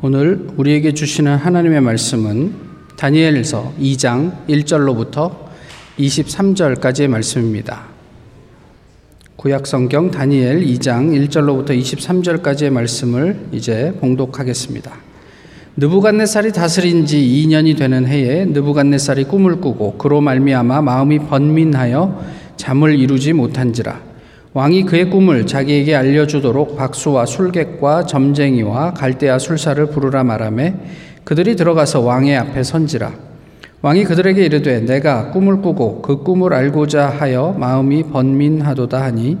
오늘 우리에게 주시는 하나님의 말씀은 다니엘서 2장 1절로부터 23절까지의 말씀입니다. 구약 성경 다니엘 2장 1절로부터 23절까지의 말씀을 이제 봉독하겠습니다. 느부갓네살이 다스린 지 2년이 되는 해에 느부갓네살이 꿈을 꾸고 그로 말미암아 마음이 번민하여 잠을 이루지 못한지라 왕이 그의 꿈을 자기에게 알려주도록 박수와 술객과 점쟁이와 갈대아 술사를 부르라 말하매 그들이 들어가서 왕의 앞에 선지라. 왕이 그들에게 이르되 내가 꿈을 꾸고 그 꿈을 알고자 하여 마음이 번민하도다 하니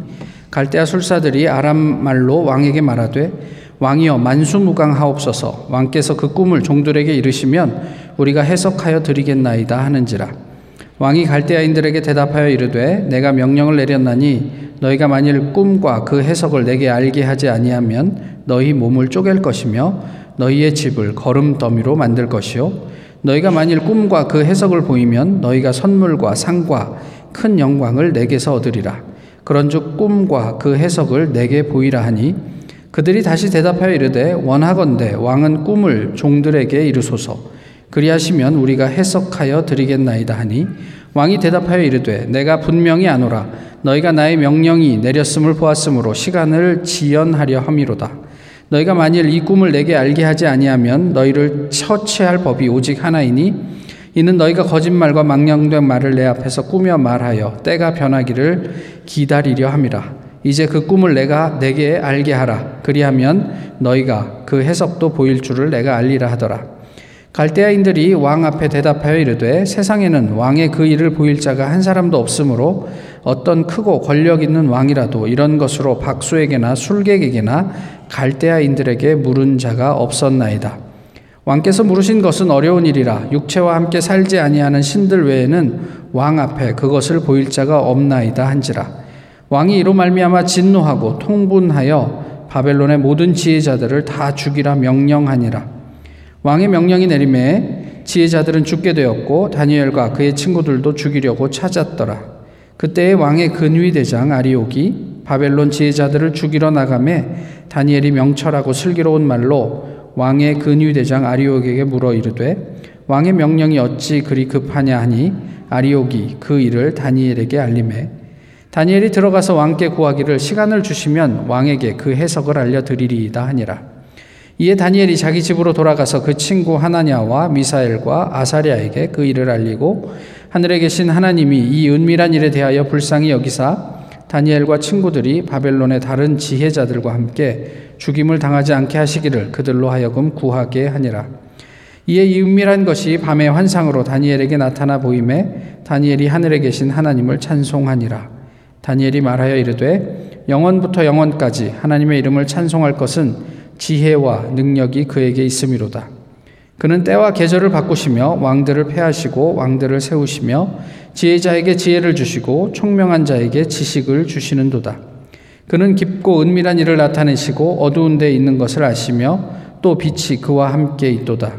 갈대아 술사들이 아람 말로 왕에게 말하되 왕이여 만수무강하옵소서. 왕께서 그 꿈을 종들에게 이르시면 우리가 해석하여 드리겠나이다 하는지라 왕이 갈대아인들에게 대답하여 이르되 내가 명령을 내렸나니 너희가 만일 꿈과 그 해석을 내게 알게 하지 아니하면 너희 몸을 쪼갤 것이며 너희의 집을 거름 더미로 만들 것이요. 너희가 만일 꿈과 그 해석을 보이면 너희가 선물과 상과 큰 영광을 내게서 얻으리라. 그런즉 꿈과 그 해석을 내게 보이라 하니 그들이 다시 대답하여 이르되 원하건대 왕은 꿈을 종들에게 이르소서 그리하시면 우리가 해석하여 드리겠나이다 하니 왕이 대답하여 이르되 내가 분명히 아노라 너희가 나의 명령이 내렸음을 보았으므로 시간을 지연하려 함이로다. 너희가 만일 이 꿈을 내게 알게 하지 아니하면 너희를 처치할 법이 오직 하나이니 이는 너희가 거짓말과 망령된 말을 내 앞에서 꾸며 말하여 때가 변하기를 기다리려 함이라. 이제 그 꿈을 내가 내게 알게 하라. 그리하면 너희가 그 해석도 보일 줄을 내가 알리라 하더라. 갈대아인들이 왕 앞에 대답하여 이르되 세상에는 왕의 그 일을 보일 자가 한 사람도 없으므로 어떤 크고 권력 있는 왕이라도 이런 것으로 박수에게나 술객에게나 갈대아인들에게 물은 자가 없었나이다. 왕께서 물으신 것은 어려운 일이라 육체와 함께 살지 아니하는 신들 외에는 왕 앞에 그것을 보일 자가 없나이다 한지라 왕이 이로 말미암아 진노하고 통분하여 바벨론의 모든 지혜자들을 다 죽이라 명령하니라 왕의 명령이 내림에 지혜자들은 죽게 되었고 다니엘과 그의 친구들도 죽이려고 찾았더라. 그때의 왕의 근위 대장 아리옥이 바벨론 지혜자들을 죽이러 나가매 다니엘이 명철하고 슬기로운 말로 왕의 근위 대장 아리옥에게 물어 이르되 왕의 명령이 어찌 그리 급하냐 하니 아리옥이 그 일을 다니엘에게 알림해 다니엘이 들어가서 왕께 구하기를 시간을 주시면 왕에게 그 해석을 알려 드리리이다 하니라. 이에 다니엘이 자기 집으로 돌아가서 그 친구 하나냐와 미사엘과 아사랴에게 그 일을 알리고 하늘에 계신 하나님이 이 은밀한 일에 대하여 불쌍히 여기사 다니엘과 친구들이 바벨론의 다른 지혜자들과 함께 죽임을 당하지 않게 하시기를 그들로 하여금 구하게 하니라. 이에 이 은밀한 것이 밤의 환상으로 다니엘에게 나타나 보임에 다니엘이 하늘에 계신 하나님을 찬송하니라. 다니엘이 말하여 이르되 영원부터 영원까지 하나님의 이름을 찬송할 것은 지혜와 능력이 그에게 있음이로다. 그는 때와 계절을 바꾸시며 왕들을 패하시고 왕들을 세우시며 지혜자에게 지혜를 주시고 총명한 자에게 지식을 주시는도다. 그는 깊고 은밀한 일을 나타내시고 어두운 데 있는 것을 아시며 또 빛이 그와 함께 있도다.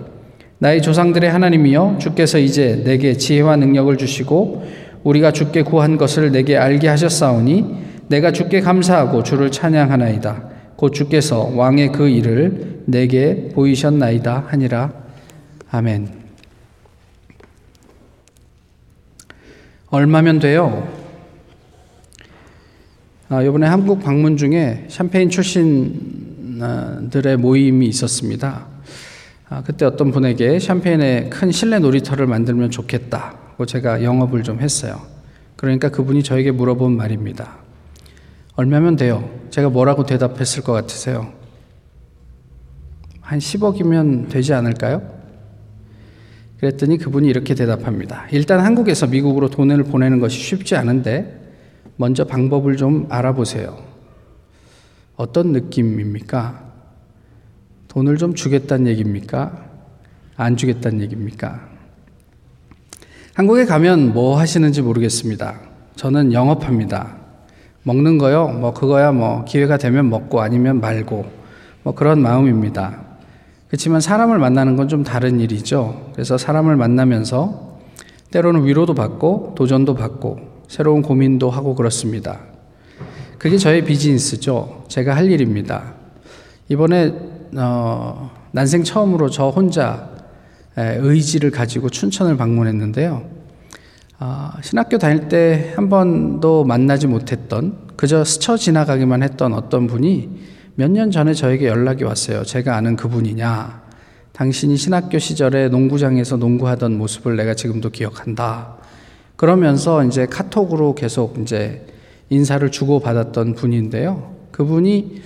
나의 조상들의 하나님이여 주께서 이제 내게 지혜와 능력을 주시고 우리가 주께 구한 것을 내게 알게 하셨사오니 내가 주께 감사하고 주를 찬양하나이다. 곧 주께서 왕의 그 일을 내게 보이셨나이다 하니라. 아멘. 얼마면 돼요? 아, 이번에 한국 방문 중에 샴페인 출신들의 모임이 있었습니다. 아, 그때 어떤 분에게 샴페인에 큰 실내 놀이터를 만들면 좋겠다고 제가 영업을 좀 했어요. 그러니까 그분이 저에게 물어본 말입니다. 얼마면 돼요? 제가 뭐라고 대답했을 것 같으세요? 한 10억이면 되지 않을까요? 그랬더니 그분이 이렇게 대답합니다. 일단 한국에서 미국으로 돈을 보내는 것이 쉽지 않은데 먼저 방법을 좀 알아보세요. 어떤 느낌입니까? 돈을 좀 주겠다는 얘기입니까? 안 주겠다는 얘기입니까? 한국에 가면 뭐 하시는지 모르겠습니다. 저는 영업합니다. 먹는 거요? 뭐 그거야 뭐 기회가 되면 먹고 아니면 말고 뭐 그런 마음입니다. 그렇지만 사람을 만나는 건 좀 다른 일이죠. 그래서 사람을 만나면서 때로는 위로도 받고 도전도 받고 새로운 고민도 하고 그렇습니다. 그게 저의 비즈니스죠. 제가 할 일입니다. 이번에 어, 난생 처음으로 저 혼자 의지를 가지고 춘천을 방문했는데요. 아, 신학교 다닐 때 한 번도 만나지 못했던 그저 스쳐 지나가기만 했던 어떤 분이 몇 년 전에 저에게 연락이 왔어요. 제가 아는 그분이냐. 당신이 신학교 시절에 농구장에서 농구하던 모습을 내가 지금도 기억한다. 그러면서 이제 카톡으로 계속 이제 인사를 주고받았던 분인데요. 그분이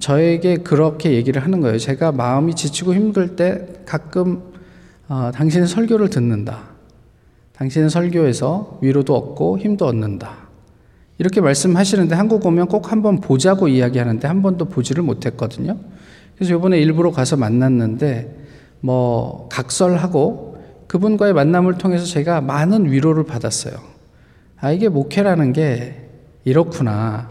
저에게 그렇게 얘기를 하는 거예요. 제가 마음이 지치고 힘들 때 가끔 어, 당신의 설교를 듣는다. 당신의 설교에서 위로도 얻고 힘도 얻는다. 이렇게 말씀하시는데 한국 오면 꼭 한번 보자고 이야기하는데 한 번도 보지를 못했거든요. 그래서 이번에 일부러 가서 만났는데 뭐 각설하고 그분과의 만남을 통해서 제가 많은 위로를 받았어요. 아, 이게 목회라는 게 이렇구나.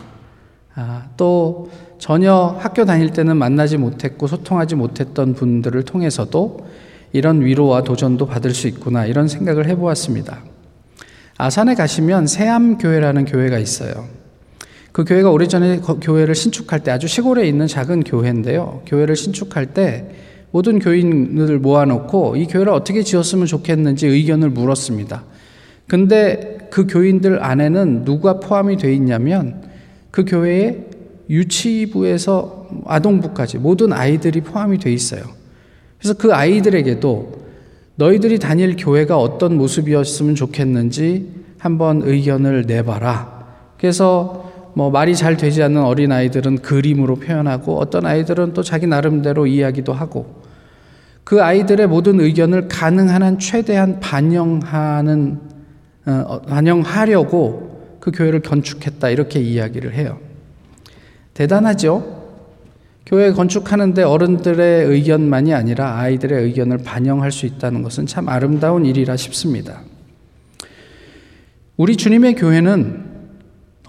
아, 또 전혀 학교 다닐 때는 만나지 못했고 소통하지 못했던 분들을 통해서도 이런 위로와 도전도 받을 수 있구나 이런 생각을 해보았습니다. 아산에 가시면 세암교회라는 교회가 있어요. 그 교회가 오래전에 교회를 신축할 때 아주 시골에 있는 작은 교회인데요. 교회를 신축할 때 모든 교인을 모아놓고 이 교회를 어떻게 지었으면 좋겠는지 의견을 물었습니다. 근데 그 교인들 안에는 누가 포함이 돼 있냐면 그 교회에 유치부에서 아동부까지 모든 아이들이 포함이 돼 있어요. 그래서 그 아이들에게도 너희들이 다닐 교회가 어떤 모습이었으면 좋겠는지 한번 의견을 내봐라. 그래서 뭐 말이 잘 되지 않는 어린 아이들은 그림으로 표현하고 어떤 아이들은 또 자기 나름대로 이야기도 하고 그 아이들의 모든 의견을 가능한 한 최대한 반영하는 어, 어 반영하려고 그 교회를 건축했다 이렇게 이야기를 해요. 대단하죠? 교회 건축하는데 어른들의 의견만이 아니라 아이들의 의견을 반영할 수 있다는 것은 참 아름다운 일이라 싶습니다. 우리 주님의 교회는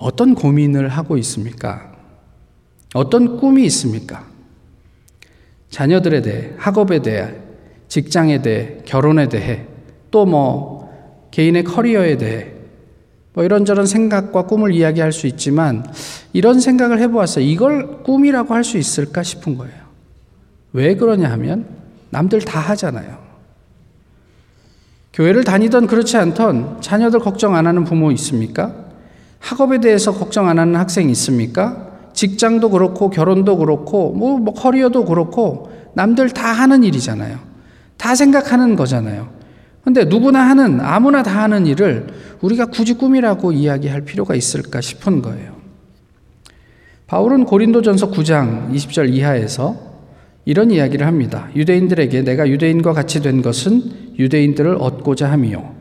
어떤 고민을 하고 있습니까? 어떤 꿈이 있습니까? 자녀들에 대해, 학업에 대해, 직장에 대해, 결혼에 대해, 또 뭐 개인의 커리어에 대해 뭐 이런저런 생각과 꿈을 이야기할 수 있지만 이런 생각을 해보았어요. 이걸 꿈이라고 할 수 있을까 싶은 거예요. 왜 그러냐 하면 남들 다 하잖아요. 교회를 다니던 그렇지 않던 자녀들 걱정 안 하는 부모 있습니까? 학업에 대해서 걱정 안 하는 학생 있습니까? 직장도 그렇고 결혼도 그렇고 뭐, 뭐 커리어도 그렇고 남들 다 하는 일이잖아요. 다 생각하는 거잖아요. 근데 누구나 하는 아무나 다 하는 일을 우리가 굳이 꿈이라고 이야기할 필요가 있을까 싶은 거예요. 바울은 고린도전서 9장 20절 이하에서 이런 이야기를 합니다. 유대인들에게 내가 유대인과 같이 된 것은 유대인들을 얻고자 함이요.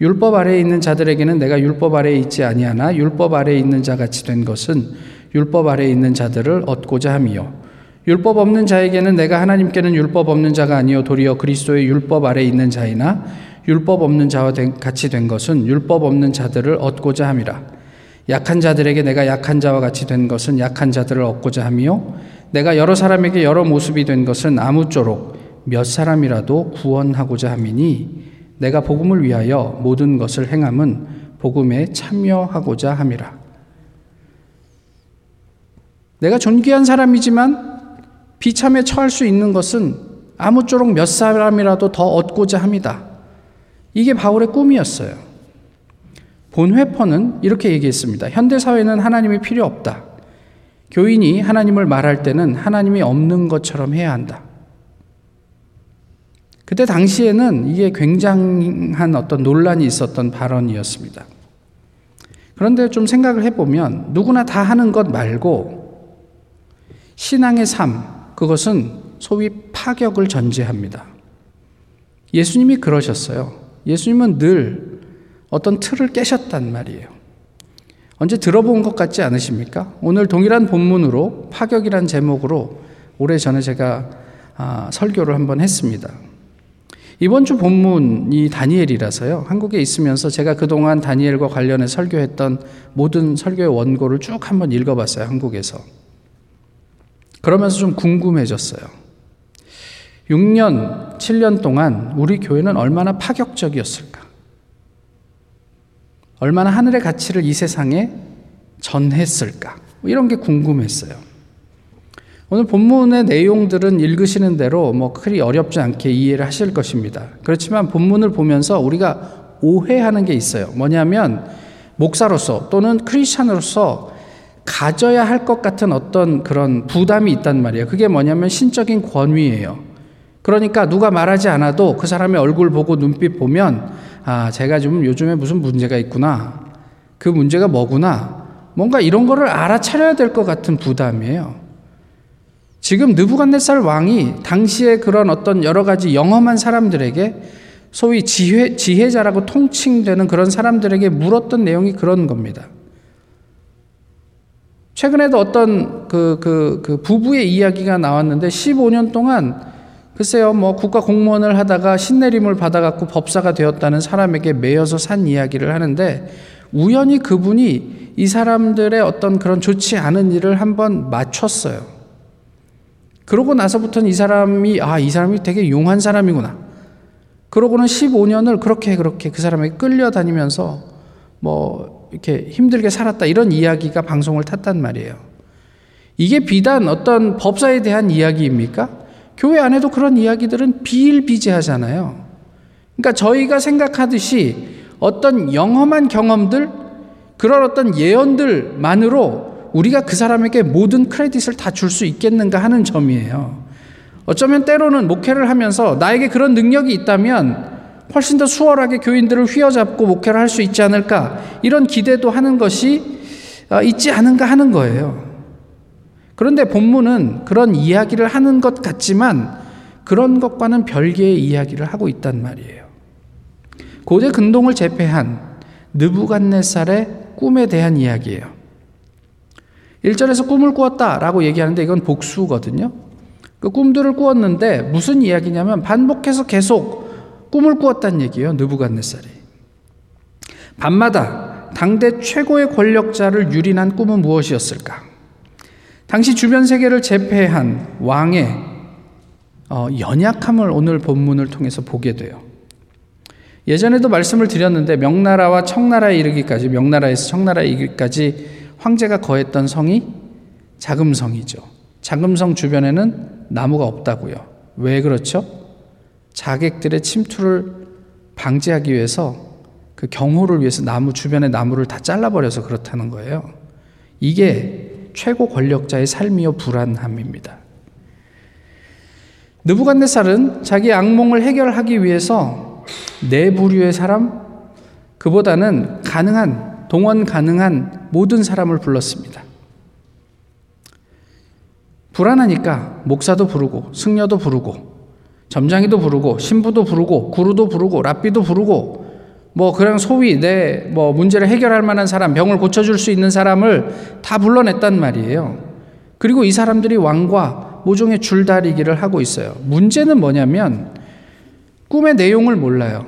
율법 아래에 있는 자들에게는 내가 율법 아래에 있지 아니하나 율법 아래에 있는 자 같이 된 것은 율법 아래에 있는 자들을 얻고자 함이요. 율법 없는 자에게는 내가 하나님께는 율법 없는 자가 아니요 도리어 그리스도의 율법 아래 있는 자이나 율법 없는 자와 같이 된 것은 율법 없는 자들을 얻고자 함이라. 약한 자들에게 내가 약한 자와 같이 된 것은 약한 자들을 얻고자 함이요 내가 여러 사람에게 여러 모습이 된 것은 아무쪼록 몇 사람이라도 구원하고자 함이니 내가 복음을 위하여 모든 것을 행함은 복음에 참여하고자 함이라. 내가 존귀한 사람이지만 비참에 처할 수 있는 것은 아무쪼록 몇 사람이라도 더 얻고자 합니다. 이게 바울의 꿈이었어요. 본회퍼는 이렇게 얘기했습니다. 현대사회는 하나님이 필요 없다. 교인이 하나님을 말할 때는 하나님이 없는 것처럼 해야 한다. 그때 당시에는 이게 굉장한 어떤 논란이 있었던 발언이었습니다. 그런데 좀 생각을 해보면 누구나 다 하는 것 말고 신앙의 삶, 그것은 소위 파격을 전제합니다. 예수님이 그러셨어요. 예수님은 늘 어떤 틀을 깨셨단 말이에요. 언제 들어본 것 같지 않으십니까? 오늘 동일한 본문으로 파격이란 제목으로 오래 전에 제가 아, 설교를 한번 했습니다. 이번 주 본문이 다니엘이라서요. 한국에 있으면서 제가 그동안 다니엘과 관련해 설교했던 모든 설교의 원고를 쭉 한번 읽어봤어요. 한국에서. 그러면서 좀 궁금해졌어요. 6년, 7년 동안 우리 교회는 얼마나 파격적이었을까? 얼마나 하늘의 가치를 이 세상에 전했을까? 뭐 이런 게 궁금했어요. 오늘 본문의 내용들은 읽으시는 대로 뭐 그리 어렵지 않게 이해를 하실 것입니다. 그렇지만 본문을 보면서 우리가 오해하는 게 있어요. 뭐냐면 목사로서 또는 크리스찬으로서 가져야 할 것 같은 어떤 그런 부담이 있단 말이에요. 그게 뭐냐면 신적인 권위예요. 그러니까 누가 말하지 않아도 그 사람의 얼굴 보고 눈빛 보면 아, 제가 좀 요즘에 무슨 문제가 있구나. 그 문제가 뭐구나. 뭔가 이런 거를 알아차려야 될 것 같은 부담이에요. 지금 느부갓네살 왕이 당시에 그런 어떤 여러 가지 영험한 사람들에게 소위 지혜, 지혜자라고 통칭되는 그런 사람들에게 물었던 내용이 그런 겁니다. 최근에도 어떤 그, 그, 그 부부의 이야기가 나왔는데 15년 동안 글쎄요, 뭐 국가 공무원을 하다가 신내림을 받아갖고 법사가 되었다는 사람에게 매여서 산 이야기를 하는데 우연히 그분이 이 사람들의 어떤 그런 좋지 않은 일을 한번 맞췄어요. 그러고 나서부터는 이 사람이, 아, 이 사람이 되게 용한 사람이구나. 그러고는 15년을 그렇게 그렇게 그 사람에게 끌려다니면서 뭐 이렇게 힘들게 살았다. 이런 이야기가 방송을 탔단 말이에요. 이게 비단 어떤 법사에 대한 이야기입니까? 교회 안에도 그런 이야기들은 비일비재하잖아요. 그러니까 저희가 생각하듯이 어떤 영험한 경험들, 그런 어떤 예언들만으로 우리가 그 사람에게 모든 크레딧을 다 줄 수 있겠는가 하는 점이에요. 어쩌면 때로는 목회를 하면서 나에게 그런 능력이 있다면 훨씬 더 수월하게 교인들을 휘어잡고 목회를 할 수 있지 않을까 이런 기대도 하는 것이 어, 있지 않은가 하는 거예요. 그런데 본문은 그런 이야기를 하는 것 같지만 그런 것과는 별개의 이야기를 하고 있단 말이에요. 고대 근동을 제패한 느부갓네살의 꿈에 대한 이야기예요. 1절에서 꿈을 꾸었다라고 얘기하는데 이건 복수거든요. 그 꿈들을 꾸었는데 무슨 이야기냐면 반복해서 계속 꿈을 꾸었다는 얘기예요. 느부갓네살이. 밤마다 당대 최고의 권력자를 유린한 꿈은 무엇이었을까? 당시 주변 세계를 제패한 왕의 어, 연약함을 오늘 본문을 통해서 보게 돼요. 예전에도 말씀을 드렸는데 명나라와 청나라에 이르기까지 명나라에서 청나라에 이르기까지 황제가 거했던 성이 자금성이죠. 자금성 주변에는 나무가 없다고요. 왜 그렇죠? 자객들의 침투를 방지하기 위해서 그 경호를 위해서 나무 주변의 나무를 다 잘라버려서 그렇다는 거예요. 이게 최고 권력자의 삶이요 불안함입니다. 느부갓네살은 자기 악몽을 해결하기 위해서 네 부류의 사람 그보다는 가능한 동원 가능한 모든 사람을 불렀습니다. 불안하니까 목사도 부르고 승려도 부르고 점장이도 부르고 신부도 부르고 구루도 부르고 랍비도 부르고 뭐 그냥 소위 내 뭐 문제를 해결할 만한 사람 병을 고쳐줄 수 있는 사람을 다 불러냈단 말이에요. 그리고 이 사람들이 왕과 모종의 줄다리기를 하고 있어요. 문제는 뭐냐면 꿈의 내용을 몰라요.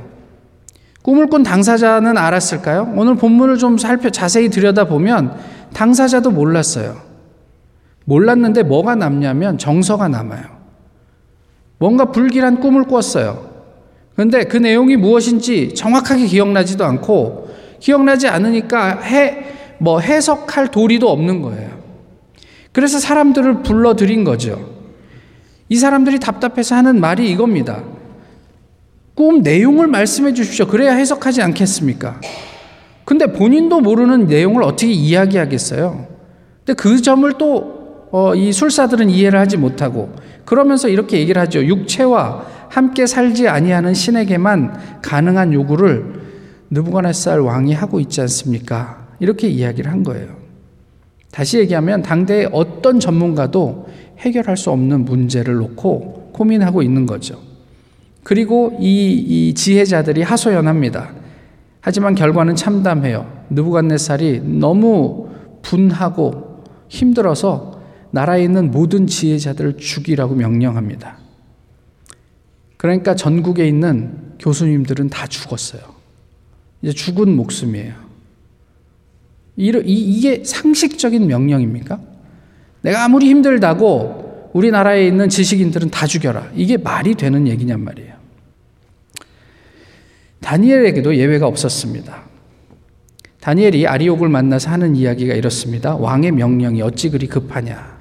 꿈을 꾼 당사자는 알았을까요? 오늘 본문을 좀 살펴 자세히 들여다보면 당사자도 몰랐어요. 몰랐는데 뭐가 남냐면 정서가 남아요. 뭔가 불길한 꿈을 꿨어요. 그런데 그 내용이 무엇인지 정확하게 기억나지도 않고 기억나지 않으니까 해, 뭐 해석할 도리도 없는 거예요. 그래서 사람들을 불러들인 거죠. 이 사람들이 답답해서 하는 말이 이겁니다. 꿈 내용을 말씀해 주십시오. 그래야 해석하지 않겠습니까? 근데 본인도 모르는 내용을 어떻게 이야기하겠어요? 근데 그 점을 또 이 어, 술사들은 이해를 하지 못하고 그러면서 이렇게 얘기를 하죠. 육체와 함께 살지 아니하는 신에게만 가능한 요구를 느부갓네살 왕이 하고 있지 않습니까? 이렇게 이야기를 한 거예요. 다시 얘기하면 당대의 어떤 전문가도 해결할 수 없는 문제를 놓고 고민하고 있는 거죠. 그리고 이, 이 지혜자들이 하소연합니다. 하지만 결과는 참담해요. 느부갓네살이 너무 분하고 힘들어서 나라에 있는 모든 지혜자들을 죽이라고 명령합니다. 그러니까 전국에 있는 교수님들은 다 죽었어요. 이제 죽은 목숨이에요. 이게 상식적인 명령입니까? 내가 아무리 힘들다고 우리나라에 있는 지식인들은 다 죽여라. 이게 말이 되는 얘기냔 말이에요. 다니엘에게도 예외가 없었습니다. 다니엘이 아리옥을 만나서 하는 이야기가 이렇습니다. 왕의 명령이 어찌 그리 급하냐.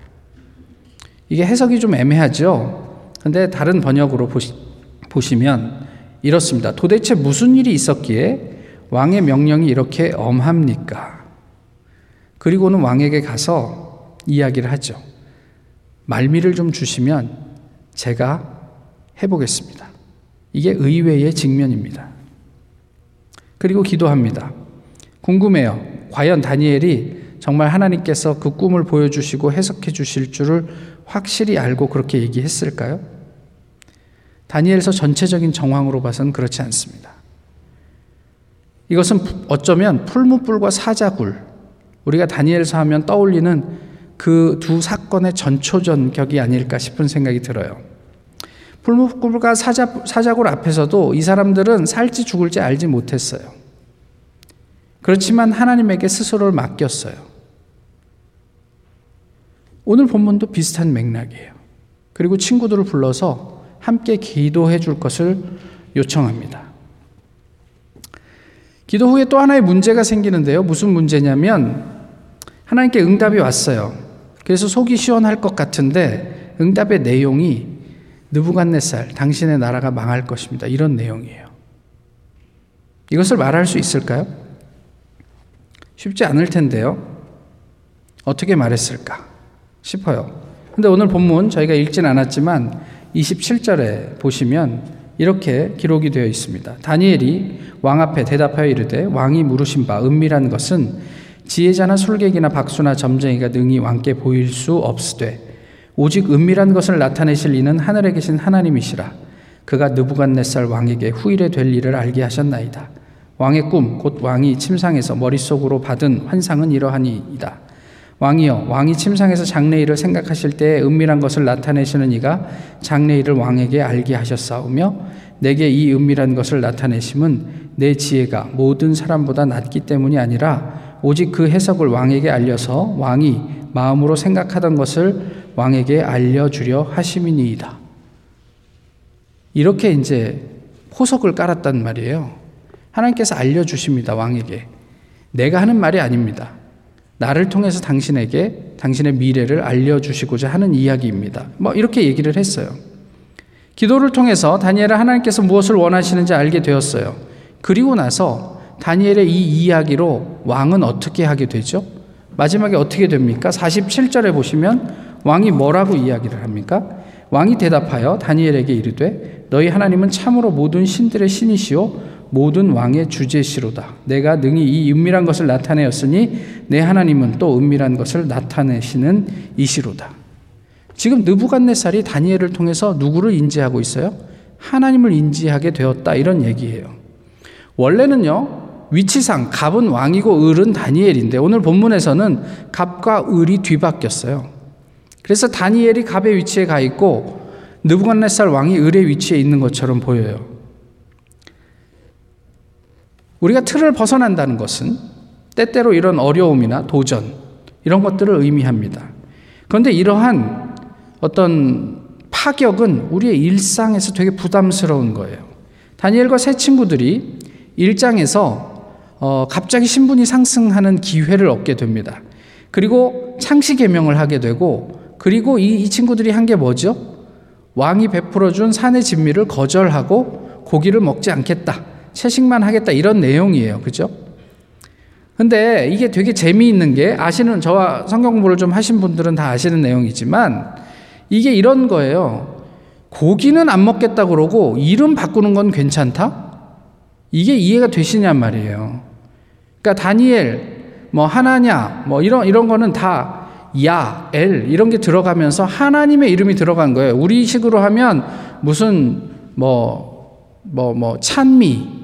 이게 해석이 좀 애매하죠? 근데 다른 번역으로 보시, 보시면 이렇습니다. 도대체 무슨 일이 있었기에 왕의 명령이 이렇게 엄합니까? 그리고는 왕에게 가서 이야기를 하죠. 말미를 좀 주시면 제가 해보겠습니다. 이게 의외의 직면입니다. 그리고 기도합니다. 궁금해요. 과연 다니엘이 정말 하나님께서 그 꿈을 보여주시고 해석해 주실 줄을 확실히 알고 그렇게 얘기했을까요? 다니엘서 전체적인 정황으로 봐서는 그렇지 않습니다. 이것은 어쩌면 풀무불과 사자굴, 우리가 다니엘서 하면 떠올리는 그 두 사건의 전초전격이 아닐까 싶은 생각이 들어요. 풀무불과 사자, 사자굴 앞에서도 이 사람들은 살지 죽을지 알지 못했어요. 그렇지만 하나님에게 스스로를 맡겼어요. 오늘 본문도 비슷한 맥락이에요. 그리고 친구들을 불러서 함께 기도해 줄 것을 요청합니다. 기도 후에 또 하나의 문제가 생기는데요. 무슨 문제냐면 하나님께 응답이 왔어요. 그래서 속이 시원할 것 같은데 응답의 내용이 느부갓네살 당신의 나라가 망할 것입니다. 이런 내용이에요. 이것을 말할 수 있을까요? 쉽지 않을 텐데요. 어떻게 말했을까 싶어요. 근데 오늘 본문 저희가 읽진 않았지만 27절에 보시면 이렇게 기록이 되어 있습니다. 다니엘이 왕 앞에 대답하여 이르되 왕이 물으신 바 은밀한 것은 지혜자나 술객이나 박수나 점쟁이가 능히 왕께 보일 수 없으되 오직 은밀한 것을 나타내실 이는 하늘에 계신 하나님이시라. 그가 느부갓네살 왕에게 후일에 될 일을 알게 하셨나이다. 왕의 꿈, 곧 왕이 침상에서 머릿속으로 받은 환상은 이러하니이다. 왕이여, 왕이 침상에서 장래일을 생각하실 때 은밀한 것을 나타내시는 이가 장래일을 왕에게 알게 하셨사오며 내게 이 은밀한 것을 나타내심은 내 지혜가 모든 사람보다 낫기 때문이 아니라 오직 그 해석을 왕에게 알려서 왕이 마음으로 생각하던 것을 왕에게 알려주려 하심이니이다. 이렇게 이제 포석을 깔았단 말이에요. 하나님께서 알려주십니다, 왕에게. 내가 하는 말이 아닙니다. 나를 통해서 당신에게 당신의 미래를 알려주시고자 하는 이야기입니다. 뭐, 이렇게 얘기를 했어요. 기도를 통해서 다니엘은 하나님께서 무엇을 원하시는지 알게 되었어요. 그리고 나서 다니엘의 이 이야기로 왕은 어떻게 하게 되죠? 마지막에 어떻게 됩니까? 47절에 보시면 왕이 뭐라고 이야기를 합니까? 왕이 대답하여 다니엘에게 이르되 너희 하나님은 참으로 모든 신들의 신이시요 모든 왕의 주제시로다. 내가 능히 이 은밀한 것을 나타내었으니 내 하나님은 또 은밀한 것을 나타내시는 이시로다. 지금 느부갓네살이 다니엘을 통해서 누구를 인지하고 있어요? 하나님을 인지하게 되었다 이런 얘기예요. 원래는요 위치상 갑은 왕이고 을은 다니엘인데 오늘 본문에서는 갑과 을이 뒤바뀌었어요. 그래서 다니엘이 갑의 위치에 가 있고 느부갓네살 왕이 을의 위치에 있는 것처럼 보여요. 우리가 틀을 벗어난다는 것은 때때로 이런 어려움이나 도전 이런 것들을 의미합니다. 그런데 이러한 어떤 파격은 우리의 일상에서 되게 부담스러운 거예요. 다니엘과 세 친구들이 일장에서 어, 갑자기 신분이 상승하는 기회를 얻게 됩니다. 그리고 창시 개명을 하게 되고 그리고 이, 이 친구들이 한 게 뭐죠? 왕이 베풀어준 산의 진미를 거절하고 고기를 먹지 않겠다. 채식만 하겠다. 이런 내용이에요. 그죠? 근데 이게 되게 재미있는 게 아시는 저와 성경 공부를 좀 하신 분들은 다 아시는 내용이지만 이게 이런 거예요. 고기는 안 먹겠다 그러고 이름 바꾸는 건 괜찮다? 이게 이해가 되시냔 말이에요. 그러니까 다니엘, 뭐 하나냐, 뭐 이런 이런 거는 다 야, 엘 이런 게 들어가면서 하나님의 이름이 들어간 거예요. 우리 식으로 하면 무슨 뭐 뭐뭐 찬미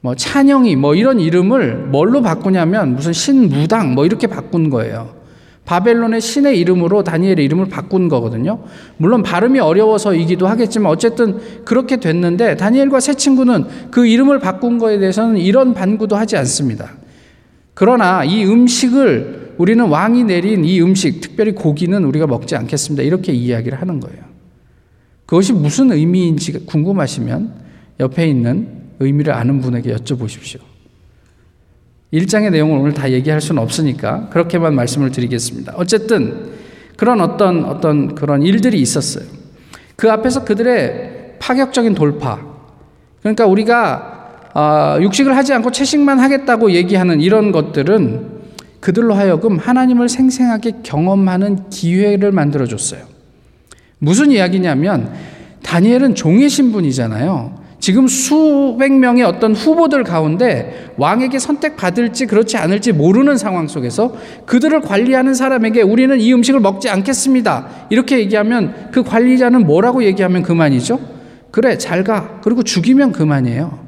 뭐 찬영이 뭐 이런 이름을 뭘로 바꾸냐면 무슨 신무당 뭐 이렇게 바꾼 거예요. 바벨론의 신의 이름으로 다니엘의 이름을 바꾼 거거든요. 물론 발음이 어려워서이기도 하겠지만 어쨌든 그렇게 됐는데 다니엘과 새 친구는 그 이름을 바꾼 거에 대해서는 이런 반구도 하지 않습니다. 그러나 이 음식을 우리는 왕이 내린 이 음식, 특별히 고기는 우리가 먹지 않겠습니다. 이렇게 이야기를 하는 거예요. 그것이 무슨 의미인지 궁금하시면 옆에 있는 의미를 아는 분에게 여쭤보십시오. 일장의 내용을 오늘 다 얘기할 수는 없으니까 그렇게만 말씀을 드리겠습니다. 어쨌든 그런 어떤 어떤 그런 일들이 있었어요. 그 앞에서 그들의 파격적인 돌파. 그러니까 우리가 어, 육식을 하지 않고 채식만 하겠다고 얘기하는 이런 것들은 그들로 하여금 하나님을 생생하게 경험하는 기회를 만들어 줬어요. 무슨 이야기냐면 다니엘은 종의 신분이잖아요. 지금 수백 명의 어떤 후보들 가운데 왕에게 선택받을지 그렇지 않을지 모르는 상황 속에서 그들을 관리하는 사람에게 우리는 이 음식을 먹지 않겠습니다. 이렇게 얘기하면 그 관리자는 뭐라고 얘기하면 그만이죠? 그래, 잘 가. 그리고 죽이면 그만이에요.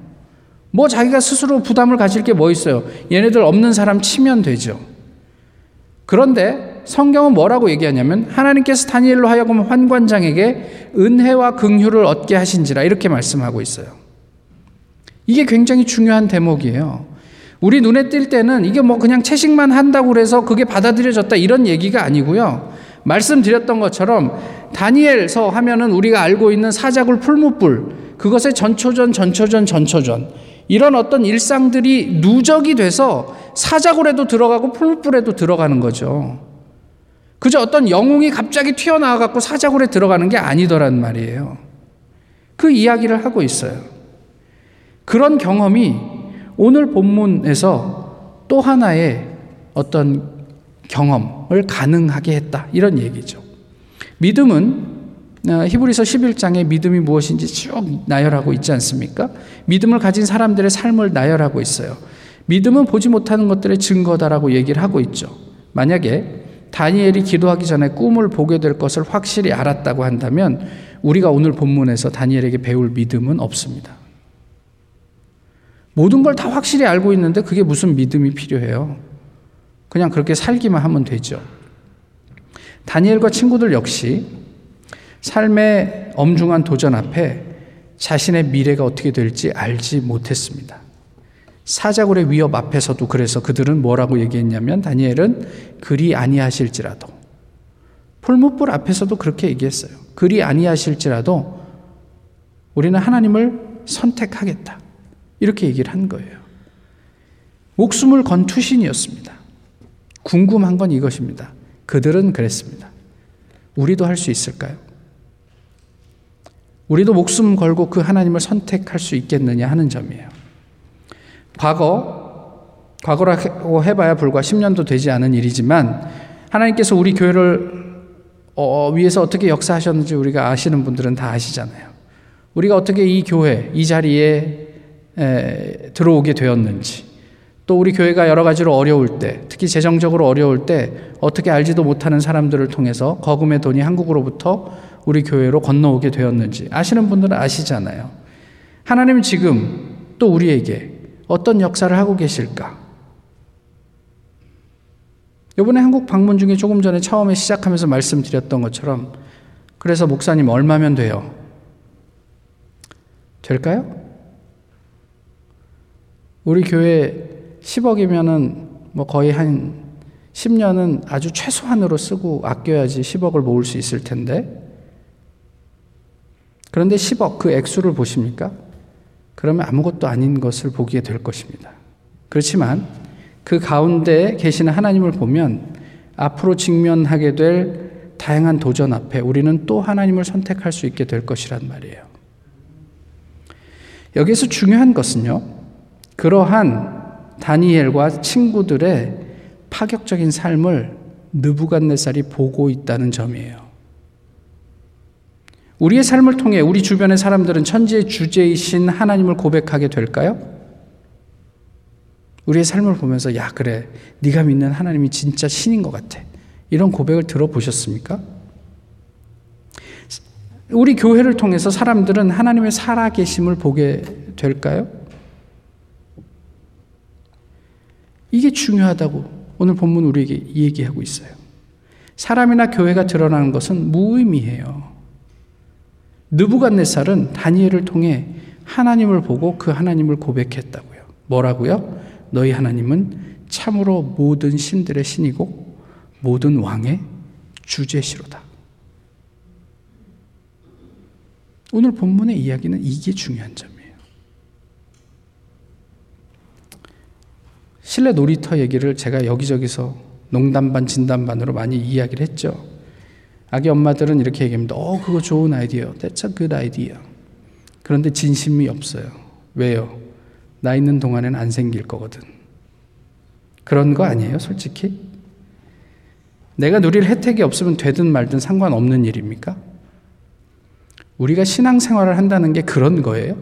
뭐 자기가 스스로 부담을 가질 게 뭐 있어요? 얘네들 없는 사람 치면 되죠. 그런데 성경은 뭐라고 얘기하냐면 하나님께서 다니엘로 하여금 환관장에게 은혜와 긍휼을 얻게 하신지라 이렇게 말씀하고 있어요. 이게 굉장히 중요한 대목이에요. 우리 눈에 띌 때는 이게 뭐 그냥 채식만 한다고 그래서 그게 받아들여졌다 이런 얘기가 아니고요. 말씀드렸던 것처럼 다니엘서 하면은 우리가 알고 있는 사자굴 풀무불 그것의 전초전 전초전 전초전 이런 어떤 일상들이 누적이 돼서 사자굴에도 들어가고 풀불에도 들어가는 거죠. 그저 어떤 영웅이 갑자기 튀어나와 갖고 사자굴에 들어가는 게 아니더란 말이에요. 그 이야기를 하고 있어요. 그런 경험이 오늘 본문에서 또 하나의 어떤 경험을 가능하게 했다. 이런 얘기죠. 믿음은 어, 히브리서 11장에 믿음이 무엇인지 쭉 나열하고 있지 않습니까? 믿음을 가진 사람들의 삶을 나열하고 있어요. 믿음은 보지 못하는 것들의 증거다라고 얘기를 하고 있죠. 만약에 다니엘이 기도하기 전에 꿈을 보게 될 것을 확실히 알았다고 한다면 우리가 오늘 본문에서 다니엘에게 배울 믿음은 없습니다. 모든 걸 다 확실히 알고 있는데 그게 무슨 믿음이 필요해요? 그냥 그렇게 살기만 하면 되죠. 다니엘과 친구들 역시 삶의 엄중한 도전 앞에 자신의 미래가 어떻게 될지 알지 못했습니다. 사자굴의 위협 앞에서도 그래서 그들은 뭐라고 얘기했냐면 다니엘은 그리 아니하실지라도 풀무불 앞에서도 그렇게 얘기했어요. 그리 아니하실지라도 우리는 하나님을 선택하겠다. 이렇게 얘기를 한 거예요. 목숨을 건 투신이었습니다. 궁금한 건 이것입니다. 그들은 그랬습니다. 우리도 할 수 있을까요? 우리도 목숨 걸고 그 하나님을 선택할 수 있겠느냐 하는 점이에요. 과거, 과거라고 해봐야 불과 10년도 되지 않은 일이지만 하나님께서 우리 교회를 어, 위해서 어떻게 역사하셨는지 우리가 아시는 분들은 다 아시잖아요. 우리가 어떻게 이 교회, 이 자리에 에, 들어오게 되었는지, 또 우리 교회가 여러 가지로 어려울 때, 특히 재정적으로 어려울 때 어떻게 알지도 못하는 사람들을 통해서 거금의 돈이 한국으로부터 우리 교회로 건너오게 되었는지 아시는 분들은 아시잖아요. 하나님은 지금 또 우리에게 어떤 역사를 하고 계실까? 이번에 한국 방문 중에 조금 전에 처음에 시작하면서 말씀드렸던 것처럼 그래서 목사님 얼마면 돼요? 될까요? 우리 교회 10억이면은 뭐 거의 한 10년은 아주 최소한으로 쓰고 아껴야지 10억을 모을 수 있을 텐데 그런데 10억 그 액수를 보십니까? 그러면 아무것도 아닌 것을 보게 될 것입니다. 그렇지만 그 가운데 계시는 하나님을 보면 앞으로 직면하게 될 다양한 도전 앞에 우리는 또 하나님을 선택할 수 있게 될 것이란 말이에요. 여기서 중요한 것은요, 그러한 다니엘과 친구들의 파격적인 삶을 느부갓네살이 보고 있다는 점이에요. 우리의 삶을 통해 우리 주변의 사람들은 천지의 주제이신 하나님을 고백하게 될까요? 우리의 삶을 보면서 야 그래 네가 믿는 하나님이 진짜 신인 것 같아 이런 고백을 들어보셨습니까? 우리 교회를 통해서 사람들은 하나님의 살아계심을 보게 될까요? 이게 중요하다고 오늘 본문 우리에게 얘기하고 있어요. 사람이나 교회가 드러나는 것은 무의미해요. 느부갓네살은 다니엘을 통해 하나님을 보고 그 하나님을 고백했다고요. 뭐라고요? 너희 하나님은 참으로 모든 신들의 신이고 모든 왕의 주제시로다. 오늘 본문의 이야기는 이게 중요한 점이에요. 실내 놀이터 얘기를 제가 여기저기서 농담 반 진담 반으로 많이 이야기를 했죠. 아기 엄마들은 이렇게 얘기합니다. 어, 그거 좋은 아이디어. That's a good idea. 그런데 진심이 없어요. 왜요? 나 있는 동안엔 안 생길 거거든. 그런 거 아니에요, 솔직히? 내가 누릴 혜택이 없으면 되든 말든 상관없는 일입니까? 우리가 신앙생활을 한다는 게 그런 거예요?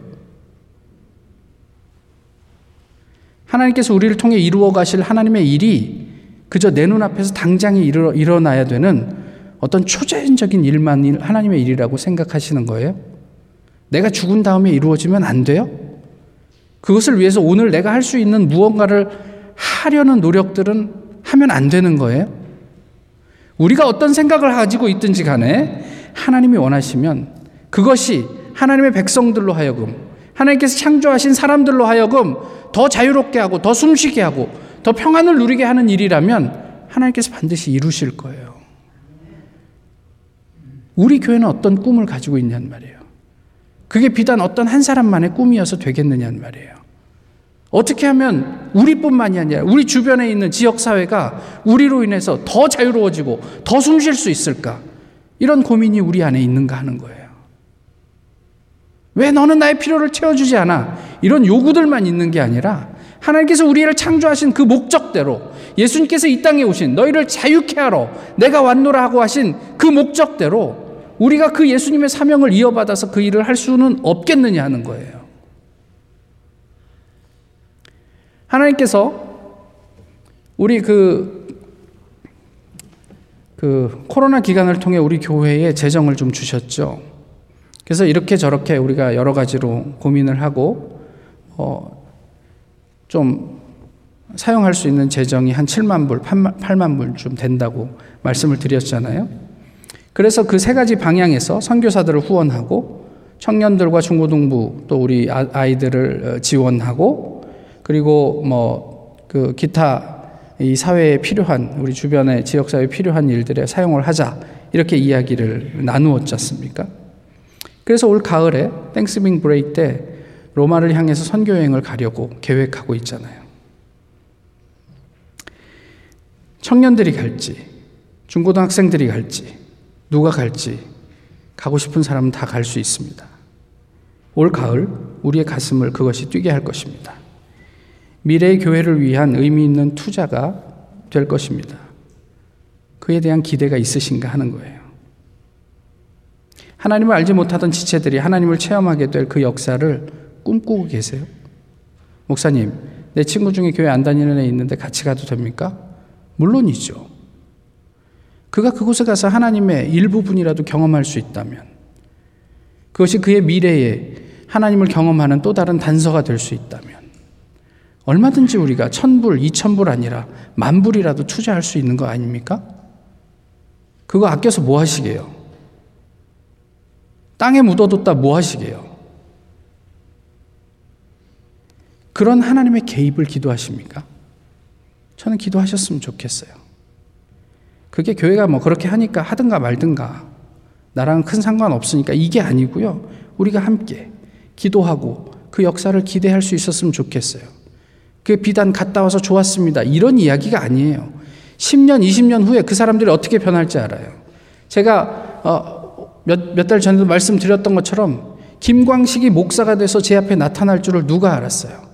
하나님께서 우리를 통해 이루어 가실 하나님의 일이 그저 내 눈앞에서 당장에 일어, 일어나야 되는 어떤 초자연적인 일만 하나님의 일이라고 생각하시는 거예요? 내가 죽은 다음에 이루어지면 안 돼요? 그것을 위해서 오늘 내가 할 수 있는 무언가를 하려는 노력들은 하면 안 되는 거예요? 우리가 어떤 생각을 가지고 있든지 간에 하나님이 원하시면 그것이 하나님의 백성들로 하여금 하나님께서 창조하신 사람들로 하여금 더 자유롭게 하고 더 숨쉬게 하고 더 평안을 누리게 하는 일이라면 하나님께서 반드시 이루실 거예요. 우리 교회는 어떤 꿈을 가지고 있냔 말이에요. 그게 비단 어떤 한 사람만의 꿈이어서 되겠느냐는 말이에요. 어떻게 하면 우리뿐만이 아니라 우리 주변에 있는 지역사회가 우리로 인해서 더 자유로워지고 더 숨 쉴 수 있을까? 이런 고민이 우리 안에 있는가 하는 거예요. 왜 너는 나의 필요를 채워주지 않아? 이런 요구들만 있는 게 아니라 하나님께서 우리를 창조하신 그 목적대로 예수님께서 이 땅에 오신 너희를 자유케 하러 내가 왔노라 하고 하신 그 목적대로 우리가 그 예수님의 사명을 이어받아서 그 일을 할 수는 없겠느냐 하는 거예요. 하나님께서 우리 그, 그 코로나 기간을 통해 우리 교회에 재정을 좀 주셨죠. 그래서 이렇게 저렇게 우리가 여러 가지로 고민을 하고, 어, 좀 사용할 수 있는 재정이 한 7만 불, 8만, 8만 불 좀 된다고 말씀을 드렸잖아요. 그래서 그 세 가지 방향에서 선교사들을 후원하고 청년들과 중고등부 또 우리 아, 아이들을 어, 지원하고 그리고 뭐 그 기타 이 사회에 필요한 우리 주변의 지역 사회에 필요한 일들에 사용을 하자 이렇게 이야기를 나누었지 않습니까? 그래서 올 가을에 Thanksgiving break 때 로마를 향해서 선교 여행을 가려고 계획하고 있잖아요. 청년들이 갈지 중고등학생들이 갈지 누가 갈지 가고 싶은 사람은 다 갈 수 있습니다. 올 가을 우리의 가슴을 그것이 뛰게 할 것입니다. 미래의 교회를 위한 의미 있는 투자가 될 것입니다. 그에 대한 기대가 있으신가 하는 거예요. 하나님을 알지 못하던 지체들이 하나님을 체험하게 될 그 역사를 꿈꾸고 계세요? 목사님, 내 친구 중에 교회 안 다니는 애 있는데 같이 가도 됩니까? 물론이죠. 그가 그곳에 가서 하나님의 일부분이라도 경험할 수 있다면 그것이 그의 미래에 하나님을 경험하는 또 다른 단서가 될 수 있다면 얼마든지 우리가 천불, 이천불 아니라 만불이라도 투자할 수 있는 거 아닙니까? 그거 아껴서 뭐 하시게요? 땅에 묻어뒀다 뭐 하시게요? 그런 하나님의 개입을 기도하십니까? 저는 기도하셨으면 좋겠어요. 그게 교회가 뭐 그렇게 하니까 하든가 말든가 나랑 큰 상관 없으니까 이게 아니고요. 우리가 함께 기도하고 그 역사를 기대할 수 있었으면 좋겠어요. 그 비단 갔다 와서 좋았습니다. 이런 이야기가 아니에요. 10년, 20년 후에 그 사람들이 어떻게 변할지 알아요. 제가 어, 몇, 몇달 전에도 말씀드렸던 것처럼 김광식이 목사가 돼서 제 앞에 나타날 줄을 누가 알았어요.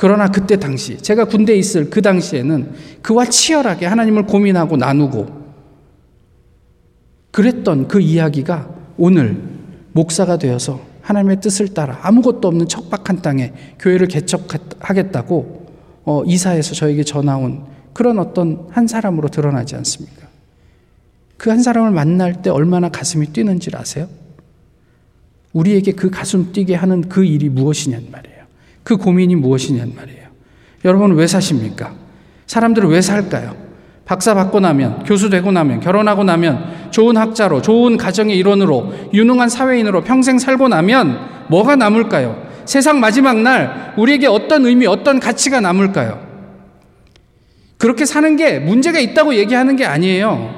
그러나 그때 당시, 제가 군대에 있을 그 당시에는 그와 치열하게 하나님을 고민하고 나누고 그랬던 그 이야기가 오늘 목사가 되어서 하나님의 뜻을 따라 아무것도 없는 척박한 땅에 교회를 개척하겠다고 어, 이사에서 저에게 전화 온 그런 어떤 한 사람으로 드러나지 않습니까? 그 한 사람을 만날 때 얼마나 가슴이 뛰는지 아세요? 우리에게 그 가슴 뛰게 하는 그 일이 무엇이냔 말이에요. 그 고민이 무엇이냐는 말이에요. 여러분 왜 사십니까? 사람들은 왜 살까요? 박사 받고 나면, 교수 되고 나면, 결혼하고 나면, 좋은 학자로, 좋은 가정의 일원으로, 유능한 사회인으로 평생 살고 나면 뭐가 남을까요? 세상 마지막 날 우리에게 어떤 의미, 어떤 가치가 남을까요? 그렇게 사는 게 문제가 있다고 얘기하는 게 아니에요.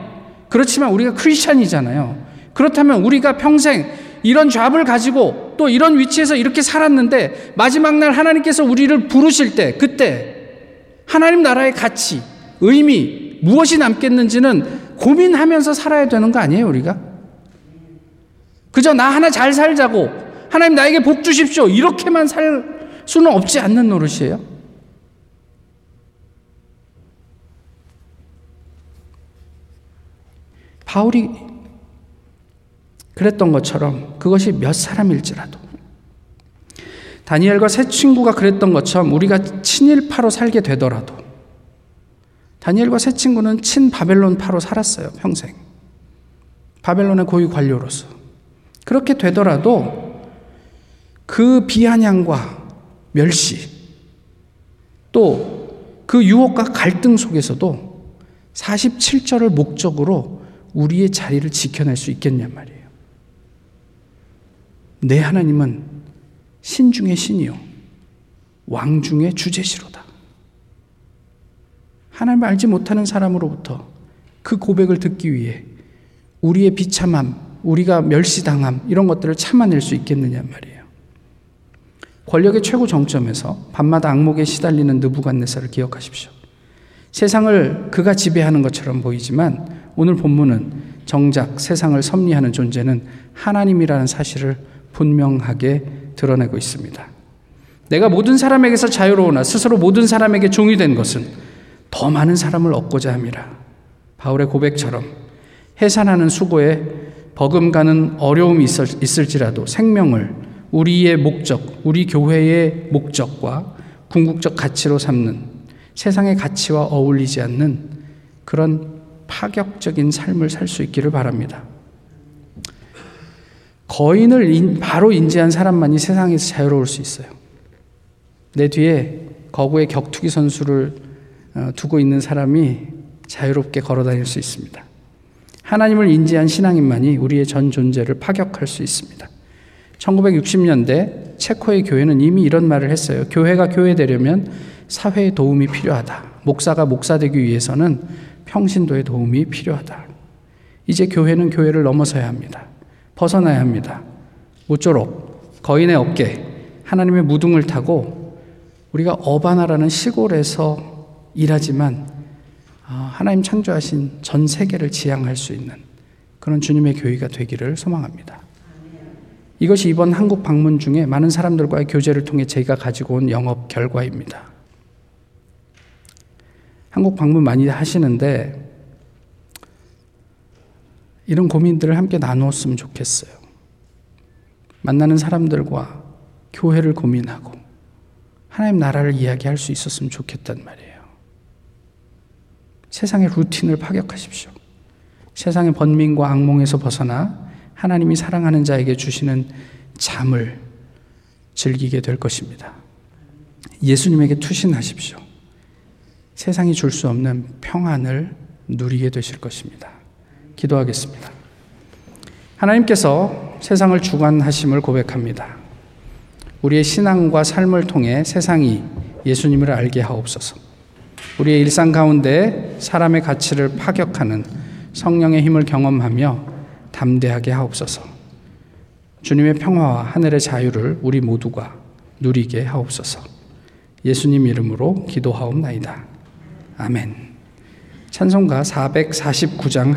그렇지만 우리가 크리스찬이잖아요. 그렇다면 우리가 평생 이런 잡을 가지고 또 이런 위치에서 이렇게 살았는데 마지막 날 하나님께서 우리를 부르실 때 그때 하나님 나라의 가치, 의미, 무엇이 남겠는지는 고민하면서 살아야 되는 거 아니에요, 우리가? 그저 나 하나 잘 살자고, 하나님 나에게 복 주십시오. 이렇게만 살 수는 없지 않는 노릇이에요. 바울이 그랬던 것처럼 그것이 몇 사람일지라도 다니엘과 새 친구가 그랬던 것처럼 우리가 친일파로 살게 되더라도 다니엘과 새 친구는 친 바벨론파로 살았어요, 평생. 바벨론의 고위 관료로서. 그렇게 되더라도 그 비아냥과 멸시 또 그 유혹과 갈등 속에서도 47절을 목적으로 우리의 자리를 지켜낼 수 있겠냔 말이에요. 내 하나님은 신 중의 신이요. 왕 중의 주제시로다. 하나님을 알지 못하는 사람으로부터 그 고백을 듣기 위해 우리의 비참함, 우리가 멸시당함, 이런 것들을 참아낼 수 있겠느냐 말이에요. 권력의 최고 정점에서 밤마다 악목에 시달리는 느부갓네살을 기억하십시오. 세상을 그가 지배하는 것처럼 보이지만 오늘 본문은 정작 세상을 섭리하는 존재는 하나님이라는 사실을 분명하게 드러내고 있습니다. 내가 모든 사람에게서 자유로우나 스스로 모든 사람에게 종이 된 것은 더 많은 사람을 얻고자 함이라. 바울의 고백처럼 해산하는 수고에 버금가는 어려움이 있을, 지라도 생명을 우리의 목적, 우리 교회의 목적과 궁극적 가치로 삼는 세상의 가치와 어울리지 않는 그런 파격적인 삶을 살 수 있기를 바랍니다. 거인을 인, 바로 인지한 사람만이 세상에서 자유로울 수 있어요. 내 뒤에 거구의 격투기 선수를 어, 두고 있는 사람이 자유롭게 걸어 다닐 수 있습니다. 하나님을 인지한 신앙인만이 우리의 전 존재를 파격할 수 있습니다. 1960년대 체코의 교회는 이미 이런 말을 했어요. 교회가 교회되려면 사회의 도움이 필요하다. 목사가 목사되기 위해서는 평신도의 도움이 필요하다. 이제 교회는 교회를 넘어서야 합니다. 벗어나야 합니다. 모쪼록 거인의 어깨, 하나님의 무등을 타고 우리가 어바나라는 시골에서 일하지만 아, 하나님 창조하신 전 세계를 지향할 수 있는 그런 주님의 교회가 되기를 소망합니다. 이것이 이번 한국 방문 중에 많은 사람들과의 교제를 통해 제가 가지고 온 영업 결과입니다. 한국 방문 많이 하시는데 이런 고민들을 함께 나누었으면 좋겠어요. 만나는 사람들과 교회를 고민하고 하나님 나라를 이야기할 수 있었으면 좋겠단 말이에요. 세상의 루틴을 파격하십시오. 세상의 번민과 악몽에서 벗어나 하나님이 사랑하는 자에게 주시는 잠을 즐기게 될 것입니다. 예수님에게 투신하십시오. 세상이 줄 수 없는 평안을 누리게 되실 것입니다. 기도하겠습니다. 하나님께서 세상을 주관하심을 고백합니다. 우리의 신앙과 삶을 통해 세상이 예수님을 알게 하옵소서. 우리의 일상 가운데 사람의 가치를 파격하는 성령의 힘을 경험하며 담대하게 하옵소서. 주님의 평화와 하늘의 자유를 우리 모두가 누리게 하옵소서. 예수님 이름으로 기도하옵나이다. 아멘. 찬송가 449장